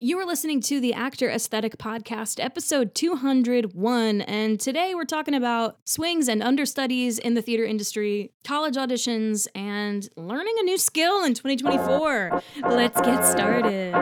You are listening to the Actor Aesthetic Podcast, episode 201, and today we're talking about swings and understudies in the theater industry, college auditions, and learning a new skill in 2024. Let's get started.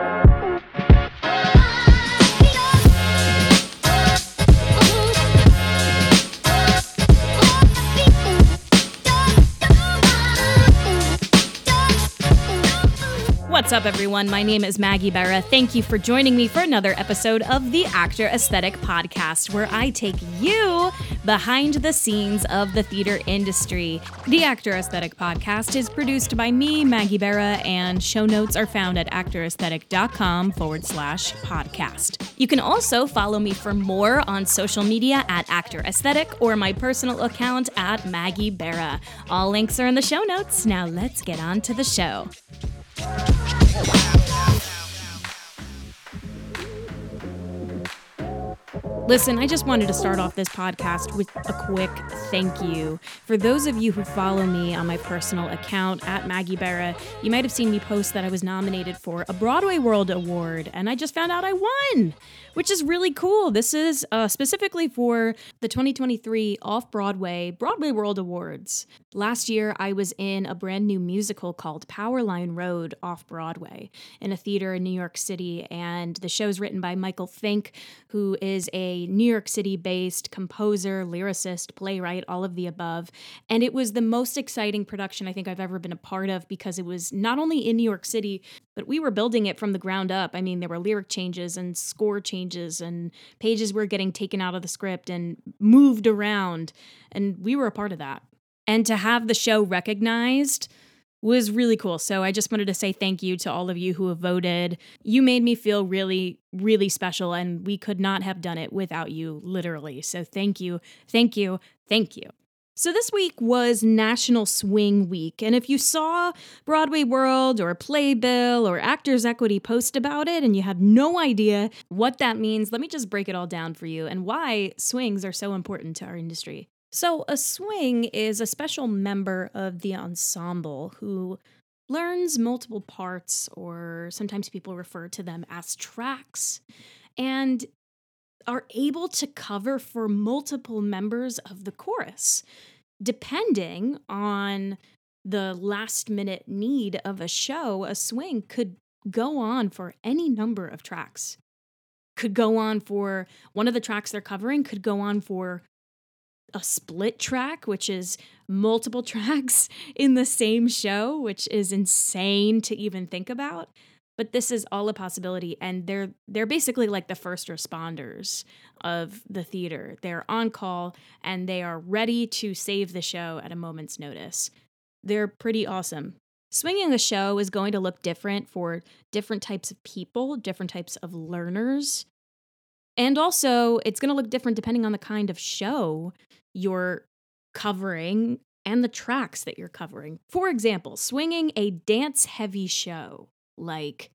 What's up, everyone? My name is Maggie Bera. Thank you for joining me for another episode of the Actor Aesthetic Podcast, where I take you behind the scenes of the theater industry. The Actor Aesthetic Podcast is produced by me, Maggie Bera, and show notes are found at actoraesthetic.com forward slash podcast. You can also follow me for more on social media at Actor Aesthetic or my personal account at Maggie Bera. All links are in the show notes. Now let's get on to the show. Listen, I just wanted to start off this podcast with a quick thank you. For those of you who follow me on my personal account at Maggie Bera, you might have seen me post that I was nominated for a Broadway World Award, and I just found out I won, which is really cool. This is uh, specifically for the 2023 Off Broadway Broadway World Awards. Last year, I was in a brand new musical called Powerline Road off Broadway in a theater in New York City, and the show's written by Michael Fink, who is a New York City based composer, lyricist, playwright, all of the above. And it was the most exciting production I think I've ever been a part of because it was not only in New York City, but we were building it from the ground up. I mean, there were lyric changes and score changes, and pages were getting taken out of the script and moved around. And we were a part of that. And to have the show recognized, was really cool. So I just wanted to say thank you to all of you who have voted. You made me feel really, really special, and we could not have done it without you, literally. So thank you, thank you, thank you. So this week was National Swing Week, and if you saw Broadway World or Playbill or Actors Equity post about it and you have no idea what that means, let me just break it all down for you and why swings are so important to our industry. So, a swing is a special member of the ensemble who learns multiple parts, or sometimes people refer to them as tracks, and are able to cover for multiple members of the chorus, depending on the last minute need of a show. A swing could go on for any number of tracks. Could go on for one of the tracks they're covering, could go on for a split track, which is multiple tracks in the same show, which is insane to even think about. But this is all a possibility, and they're they're basically like the first responders of the theater. They're on call and they are ready to save the show at a moment's notice. They're pretty awesome. Swinging a show is going to look different for different types of people, different types of learners. And also, it's going to look different depending on the kind of show you're covering and the tracks that you're covering. For example, swinging a dance heavy show like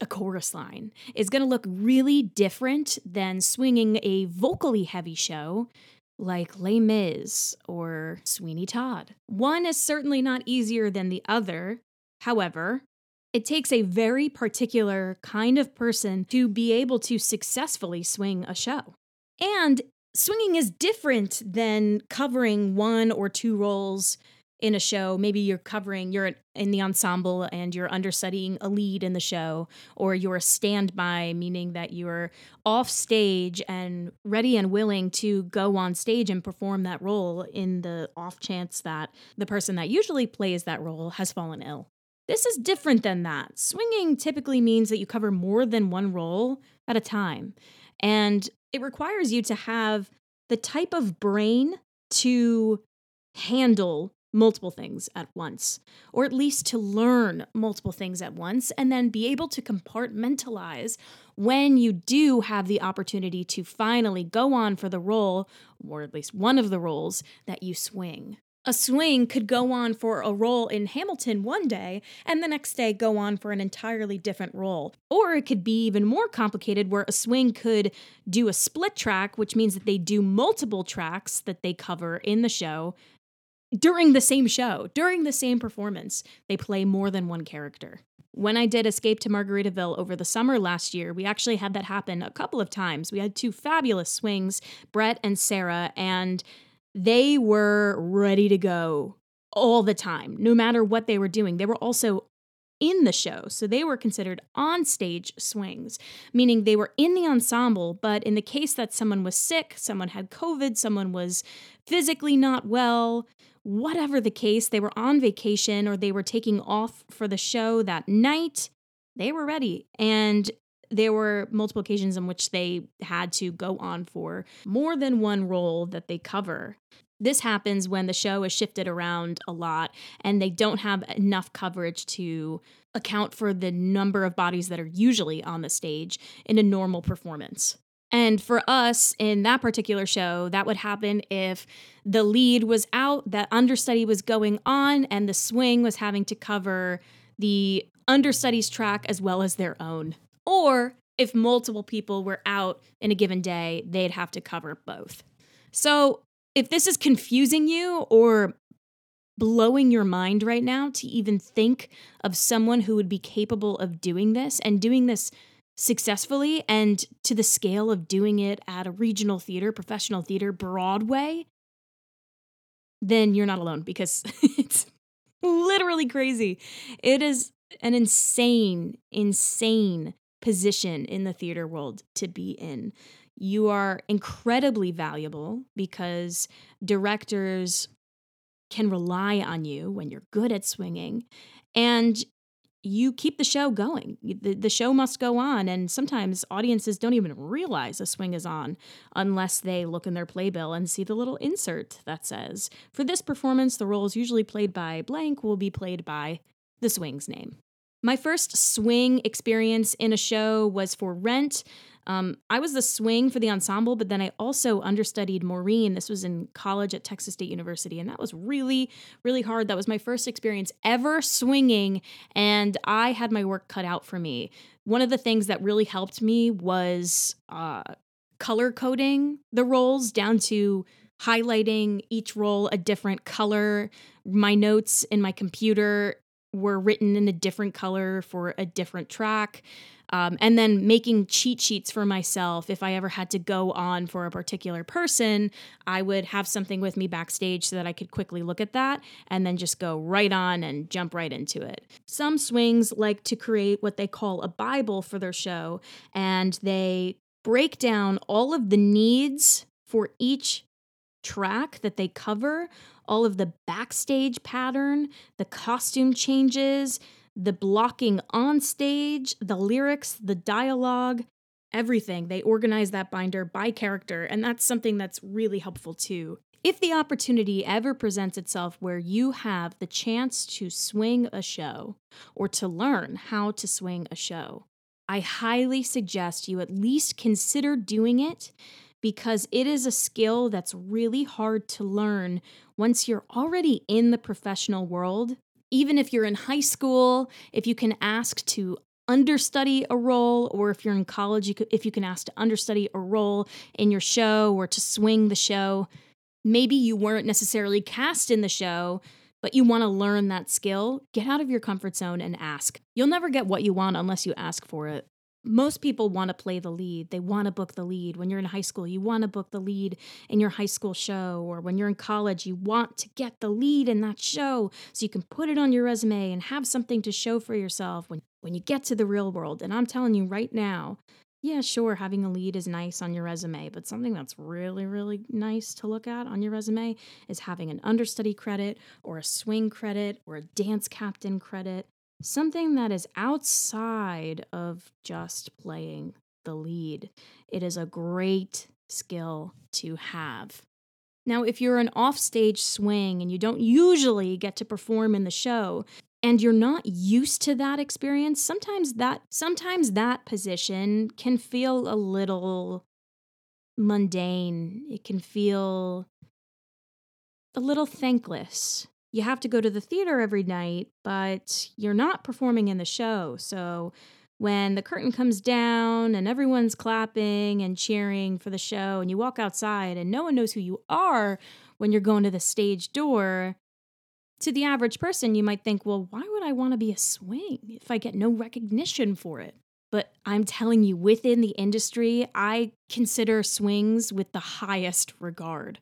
a chorus line is going to look really different than swinging a vocally heavy show like Les Mis or Sweeney Todd. One is certainly not easier than the other. However, it takes a very particular kind of person to be able to successfully swing a show. And swinging is different than covering one or two roles in a show. Maybe you're covering, you're in the ensemble and you're understudying a lead in the show, or you're a standby, meaning that you're off stage and ready and willing to go on stage and perform that role in the off chance that the person that usually plays that role has fallen ill. This is different than that. Swinging typically means that you cover more than one role at a time. And it requires you to have the type of brain to handle multiple things at once, or at least to learn multiple things at once, and then be able to compartmentalize when you do have the opportunity to finally go on for the role, or at least one of the roles that you swing a swing could go on for a role in Hamilton one day and the next day go on for an entirely different role. Or it could be even more complicated where a swing could do a split track, which means that they do multiple tracks that they cover in the show during the same show, during the same performance. They play more than one character. When I did Escape to Margaritaville over the summer last year, we actually had that happen a couple of times. We had two fabulous swings, Brett and Sarah, and they were ready to go all the time, no matter what they were doing. They were also in the show. So they were considered on stage swings, meaning they were in the ensemble, but in the case that someone was sick, someone had COVID, someone was physically not well, whatever the case, they were on vacation or they were taking off for the show that night, they were ready. And there were multiple occasions in which they had to go on for more than one role that they cover. This happens when the show is shifted around a lot and they don't have enough coverage to account for the number of bodies that are usually on the stage in a normal performance. And for us in that particular show, that would happen if the lead was out, that understudy was going on, and the swing was having to cover the understudy's track as well as their own. Or if multiple people were out in a given day, they'd have to cover both. So if this is confusing you or blowing your mind right now to even think of someone who would be capable of doing this and doing this successfully and to the scale of doing it at a regional theater, professional theater, Broadway, then you're not alone because it's literally crazy. It is an insane, insane position in the theater world to be in you are incredibly valuable because directors can rely on you when you're good at swinging and you keep the show going. The, the show must go on. And sometimes audiences don't even realize a swing is on unless they look in their playbill and see the little insert that says, For this performance, the role is usually played by blank, will be played by the swing's name. My first swing experience in a show was for Rent. Um, I was the swing for the ensemble, but then I also understudied Maureen. This was in college at Texas State University, and that was really, really hard. That was my first experience ever swinging, and I had my work cut out for me. One of the things that really helped me was uh, color coding the roles down to highlighting each role a different color. My notes in my computer were written in a different color for a different track. Um, and then making cheat sheets for myself. If I ever had to go on for a particular person, I would have something with me backstage so that I could quickly look at that and then just go right on and jump right into it. Some swings like to create what they call a Bible for their show, and they break down all of the needs for each track that they cover, all of the backstage pattern, the costume changes, the blocking on stage, the lyrics, the dialogue, everything. They organize that binder by character, and that's something that's really helpful too. If the opportunity ever presents itself where you have the chance to swing a show or to learn how to swing a show, I highly suggest you at least consider doing it because it is a skill that's really hard to learn once you're already in the professional world even if you're in high school, if you can ask to understudy a role, or if you're in college, you could, if you can ask to understudy a role in your show or to swing the show, maybe you weren't necessarily cast in the show, but you want to learn that skill, get out of your comfort zone and ask. You'll never get what you want unless you ask for it most people want to play the lead. They want to book the lead. When you're in high school, you want to book the lead in your high school show. Or when you're in college, you want to get the lead in that show so you can put it on your resume and have something to show for yourself when, when you get to the real world. And I'm telling you right now, yeah, sure, having a lead is nice on your resume, but something that's really, really nice to look at on your resume is having an understudy credit or a swing credit or a dance captain credit something that is outside of just playing the lead. It is a great skill to have. Now, if you're an offstage swing and you don't usually get to perform in the show, and you're not used to that experience, sometimes that sometimes that position can feel a little mundane. It can feel a little thankless you have to go to the theater every night, but you're not performing in the show. So when the curtain comes down and everyone's clapping and cheering for the show, and you walk outside and no one knows who you are when you're going to the stage door, To the average person, you might think, well, why would I want to be a swing if I get no recognition for it? But I'm telling you, within the industry, I consider swings with the highest regard.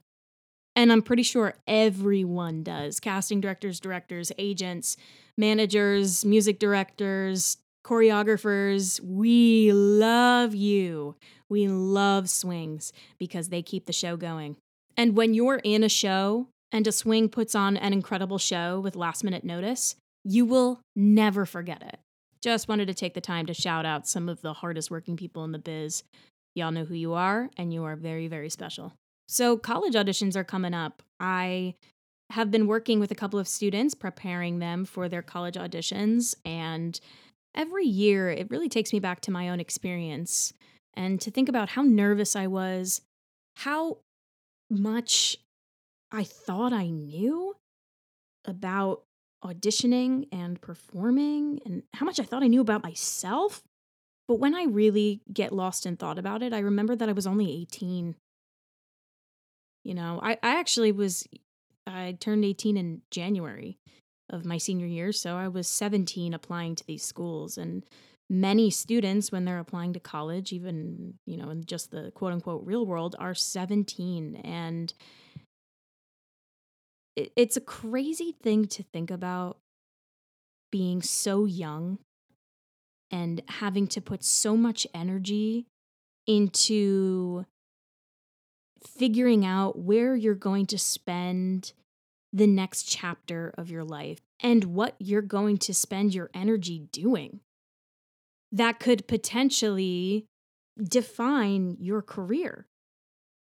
And I'm pretty sure everyone does casting directors, directors, agents, managers, music directors, choreographers. We love you. We love swings because they keep the show going. And when you're in a show and a swing puts on an incredible show with last minute notice, you will never forget it. Just wanted to take the time to shout out some of the hardest working people in the biz. Y'all know who you are, and you are very, very special. So, college auditions are coming up. I have been working with a couple of students, preparing them for their college auditions. And every year, it really takes me back to my own experience and to think about how nervous I was, how much I thought I knew about auditioning and performing, and how much I thought I knew about myself. But when I really get lost in thought about it, I remember that I was only 18 you know, I, I actually was, I turned 18 in January of my senior year. So I was 17 applying to these schools. And many students, when they're applying to college, even, you know, in just the quote unquote real world, are 17. And it, it's a crazy thing to think about being so young and having to put so much energy into figuring out where you're going to spend the next chapter of your life and what you're going to spend your energy doing. That could potentially define your career.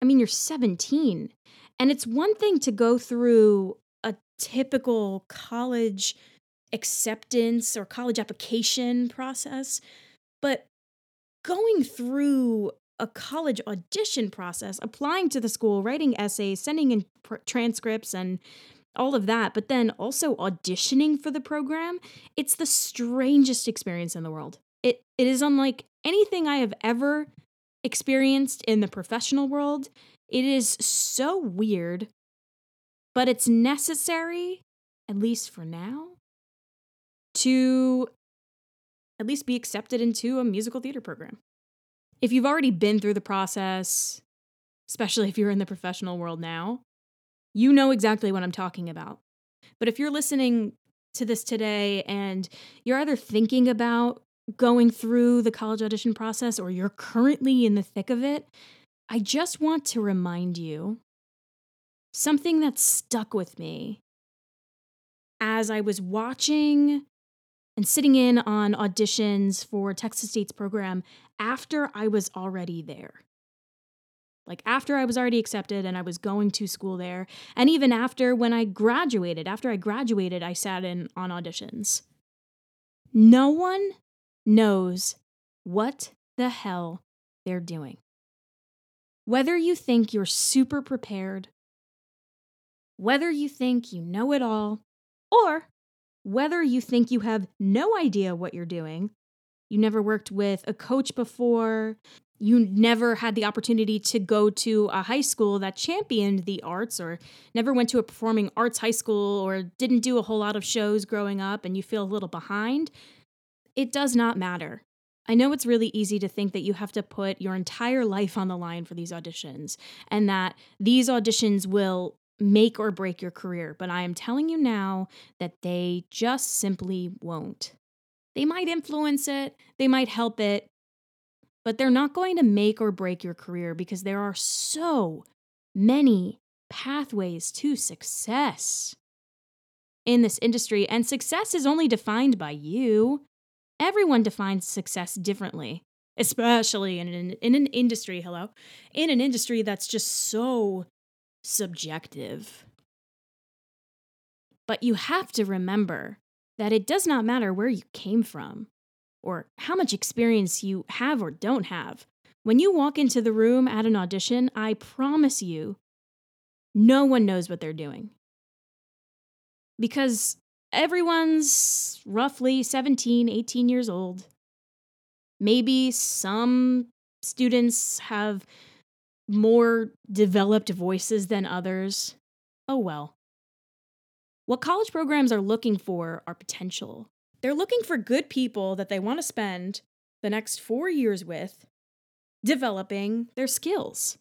I mean, you're 17, and it's one thing to go through a typical college acceptance or college application process, but going through a college audition process, applying to the school, writing essays, sending in pr- transcripts, and all of that, but then also auditioning for the program, it's the strangest experience in the world. It it is unlike anything I have ever experienced in the professional world. It is so weird, but it's necessary, at least for now, to at least be accepted into a musical theater program if you've already been through the process, especially if you're in the professional world now, you know exactly what I'm talking about. But if you're listening to this today and you're either thinking about going through the college audition process or you're currently in the thick of it, I just want to remind you something that stuck with me as I was watching and sitting in on auditions for Texas State's program after I was already there. Like after I was already accepted and I was going to school there, and even after when I graduated, after I graduated, I sat in on auditions. No one knows what the hell they're doing. Whether you think you're super prepared, whether you think you know it all, or whether you think you have no idea what you're doing, you never worked with a coach before, you never had the opportunity to go to a high school that championed the arts, or never went to a performing arts high school, or didn't do a whole lot of shows growing up and you feel a little behind, it does not matter. I know it's really easy to think that you have to put your entire life on the line for these auditions and that these auditions will make or break your career, but I am telling you now that they just simply won't. They might influence it, they might help it, but they're not going to make or break your career because there are so many pathways to success in this industry, and success is only defined by you. Everyone defines success differently, especially in an, in an industry, hello, in an industry that's just so subjective. But you have to remember that it does not matter where you came from or how much experience you have or don't have. When you walk into the room at an audition, I promise you, no one knows what they're doing. Because everyone's roughly 17, 18 years old. Maybe some students have more developed voices than others. Oh well. What college programs are looking for are potential. They're looking for good people that they want to spend the next four years with developing their skills.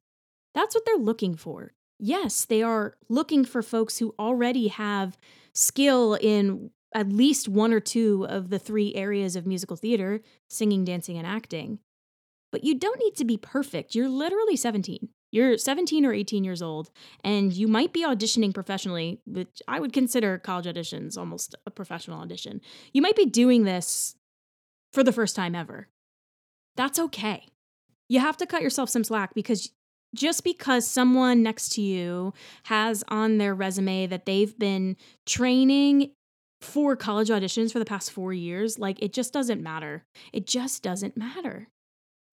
That's what they're looking for. Yes, they are looking for folks who already have skill in at least one or two of the three areas of musical theater singing, dancing, and acting. But you don't need to be perfect. You're literally 17. You're 17 or 18 years old, and you might be auditioning professionally, which I would consider college auditions almost a professional audition. You might be doing this for the first time ever. That's okay. You have to cut yourself some slack because just because someone next to you has on their resume that they've been training for college auditions for the past four years, like it just doesn't matter. It just doesn't matter.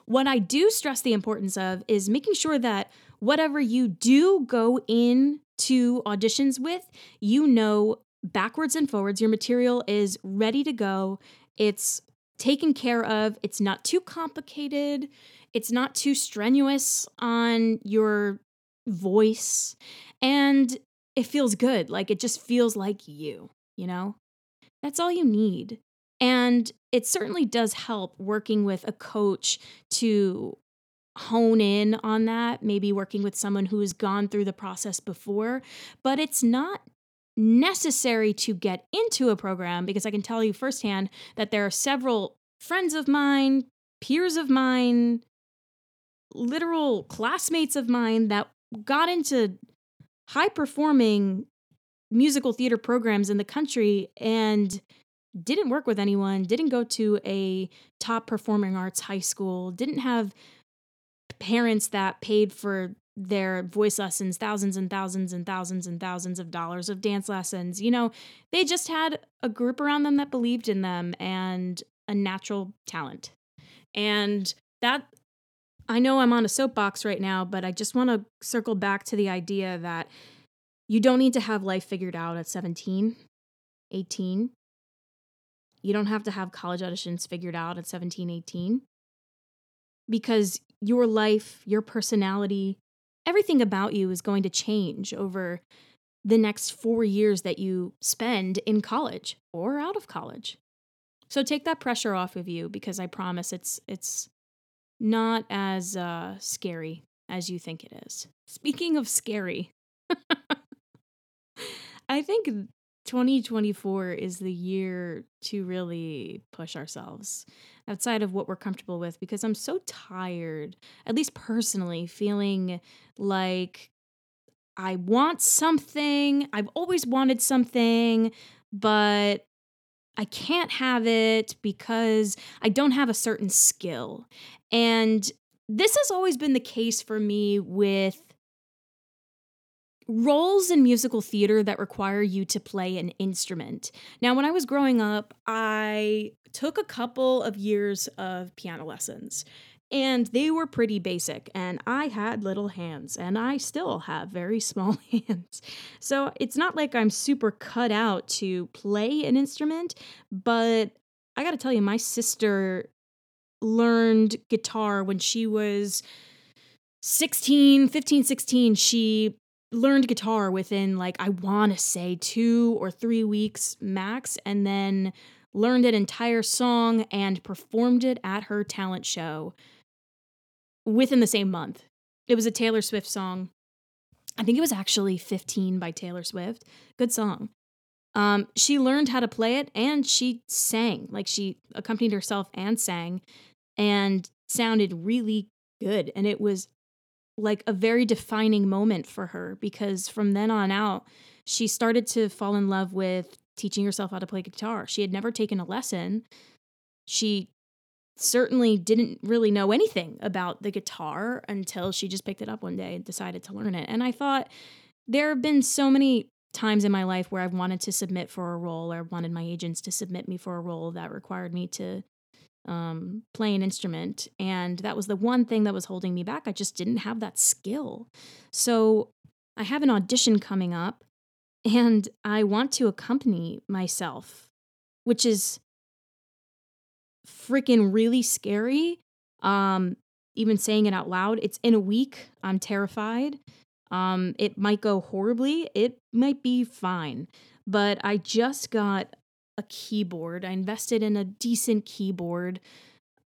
What I do stress the importance of is making sure that whatever you do go in to auditions with, you know backwards and forwards, your material is ready to go. It's taken care of. It's not too complicated. It's not too strenuous on your voice. And it feels good. Like it just feels like you, you know? That's all you need. And it certainly does help working with a coach to hone in on that, maybe working with someone who has gone through the process before, but it's not necessary to get into a program because I can tell you firsthand that there are several friends of mine, peers of mine, literal classmates of mine that got into high performing musical theater programs in the country and didn't work with anyone, didn't go to a top performing arts high school, didn't have parents that paid for their voice lessons, thousands and thousands and thousands and thousands of dollars of dance lessons. You know, they just had a group around them that believed in them and a natural talent. And that I know I'm on a soapbox right now, but I just want to circle back to the idea that you don't need to have life figured out at 17, 18. You don't have to have college auditions figured out at 17, 18. Because your life, your personality, everything about you is going to change over the next four years that you spend in college or out of college. So take that pressure off of you because I promise it's it's not as uh, scary as you think it is. Speaking of scary, I think 2024 is the year to really push ourselves outside of what we're comfortable with because I'm so tired, at least personally, feeling like I want something. I've always wanted something, but I can't have it because I don't have a certain skill. And this has always been the case for me with roles in musical theater that require you to play an instrument. Now, when I was growing up, I took a couple of years of piano lessons and they were pretty basic and i had little hands and i still have very small hands so it's not like i'm super cut out to play an instrument but i gotta tell you my sister learned guitar when she was 16 15 16 she learned guitar within like i want to say 2 or 3 weeks max and then learned an entire song and performed it at her talent show within the same month. It was a Taylor Swift song. I think it was actually 15 by Taylor Swift. Good song. Um, she learned how to play it and she sang. Like she accompanied herself and sang and sounded really good. And it was like a very defining moment for her because from then on out, she started to fall in love with teaching herself how to play guitar. She had never taken a lesson. She certainly didn't really know anything about the guitar until she just picked it up one day and decided to learn it. And I thought there have been so many times in my life where I've wanted to submit for a role or wanted my agents to submit me for a role that required me to um, play an instrument. And that was the one thing that was holding me back. I just didn't have that skill. So I have an audition coming up and I want to accompany myself, which is freaking really scary. Um, even saying it out loud, it's in a week. I'm terrified. Um, it might go horribly. It might be fine. but I just got a keyboard. I invested in a decent keyboard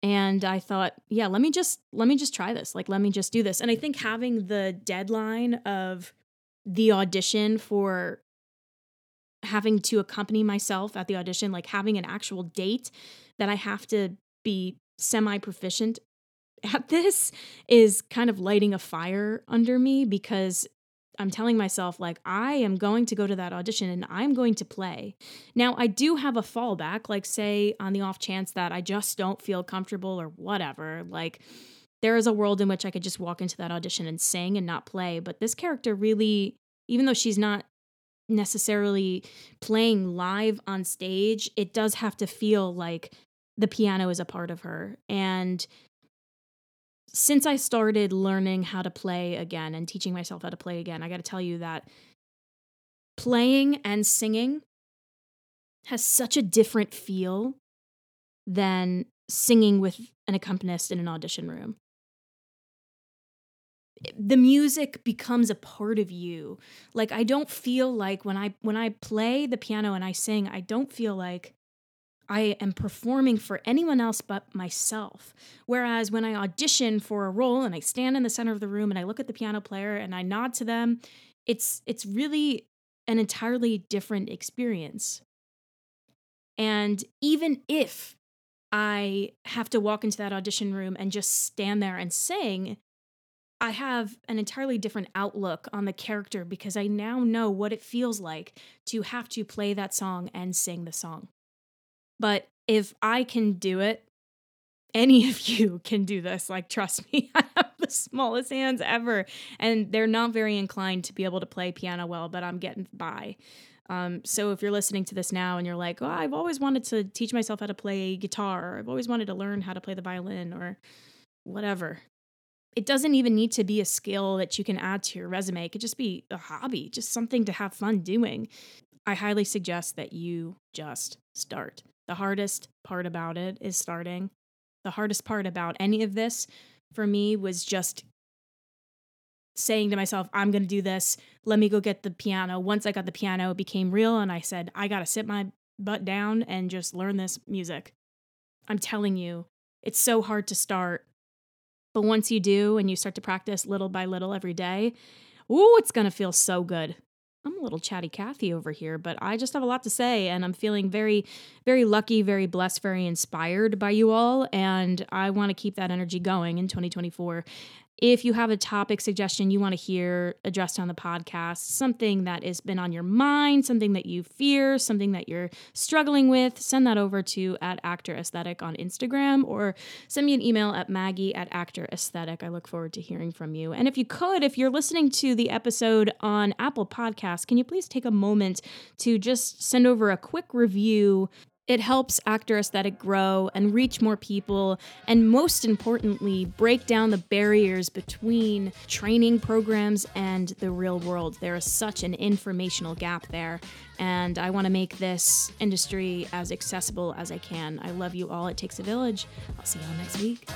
and I thought, yeah, let me just let me just try this. Like let me just do this. And I think having the deadline of the audition for having to accompany myself at the audition, like having an actual date that I have to be semi proficient at this is kind of lighting a fire under me because I'm telling myself, like, I am going to go to that audition and I'm going to play. Now, I do have a fallback, like, say, on the off chance that I just don't feel comfortable or whatever. Like, there is a world in which I could just walk into that audition and sing and not play. But this character really, even though she's not necessarily playing live on stage, it does have to feel like the piano is a part of her. And since I started learning how to play again and teaching myself how to play again, I got to tell you that playing and singing has such a different feel than singing with an accompanist in an audition room. The music becomes a part of you. Like I don't feel like when I when I play the piano and I sing, I don't feel like I am performing for anyone else but myself. Whereas when I audition for a role and I stand in the center of the room and I look at the piano player and I nod to them, it's it's really an entirely different experience. And even if I have to walk into that audition room and just stand there and sing, I have an entirely different outlook on the character because I now know what it feels like to have to play that song and sing the song. But if I can do it, any of you can do this. Like, trust me, I have the smallest hands ever. And they're not very inclined to be able to play piano well, but I'm getting by. Um, so if you're listening to this now and you're like, oh, I've always wanted to teach myself how to play guitar, or I've always wanted to learn how to play the violin, or whatever. It doesn't even need to be a skill that you can add to your resume. It could just be a hobby, just something to have fun doing. I highly suggest that you just start. The hardest part about it is starting. The hardest part about any of this for me was just saying to myself, I'm going to do this. Let me go get the piano. Once I got the piano, it became real. And I said, I got to sit my butt down and just learn this music. I'm telling you, it's so hard to start. But once you do and you start to practice little by little every day, ooh, it's going to feel so good. I'm a little chatty Cathy over here, but I just have a lot to say, and I'm feeling very, very lucky, very blessed, very inspired by you all. And I want to keep that energy going in 2024. If you have a topic suggestion you want to hear addressed on the podcast, something that has been on your mind, something that you fear, something that you're struggling with, send that over to at Actor Aesthetic on Instagram or send me an email at Maggie at Actor Aesthetic. I look forward to hearing from you. And if you could, if you're listening to the episode on Apple Podcasts, can you please take a moment to just send over a quick review it helps Actor Aesthetic grow and reach more people, and most importantly, break down the barriers between training programs and the real world. There is such an informational gap there, and I want to make this industry as accessible as I can. I love you all. It takes a village. I'll see y'all next week.